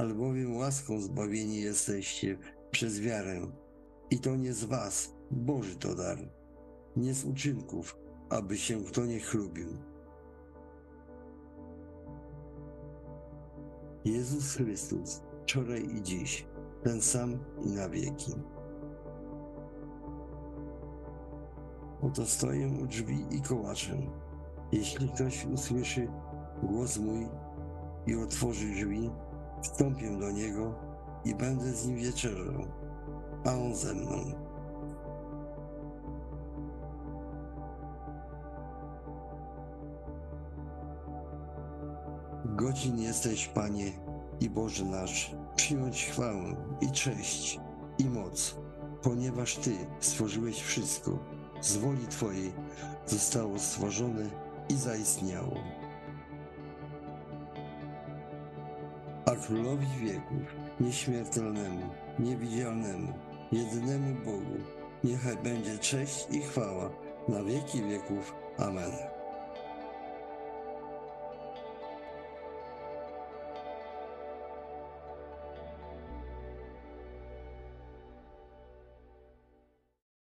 albowiem łaską zbawieni jesteście przez wiarę. I to nie z was, Boży to dar, nie z uczynków, aby się kto nie chlubił. Jezus Chrystus, wczoraj i dziś, ten sam i na wieki. Oto stoję u drzwi i kołaczę. Jeśli ktoś usłyszy głos mój i otworzy drzwi, wstąpię do niego i będę z nim wieczerzał, a on ze mną. Godzin jesteś, Panie i Boże nasz, przyjąć chwałę i cześć i moc, ponieważ Ty stworzyłeś wszystko, z woli Twojej zostało stworzone i zaistniało. A Królowi wieków, nieśmiertelnemu, niewidzialnemu, jedynemu Bogu, niechaj będzie cześć i chwała na wieki wieków. Amen.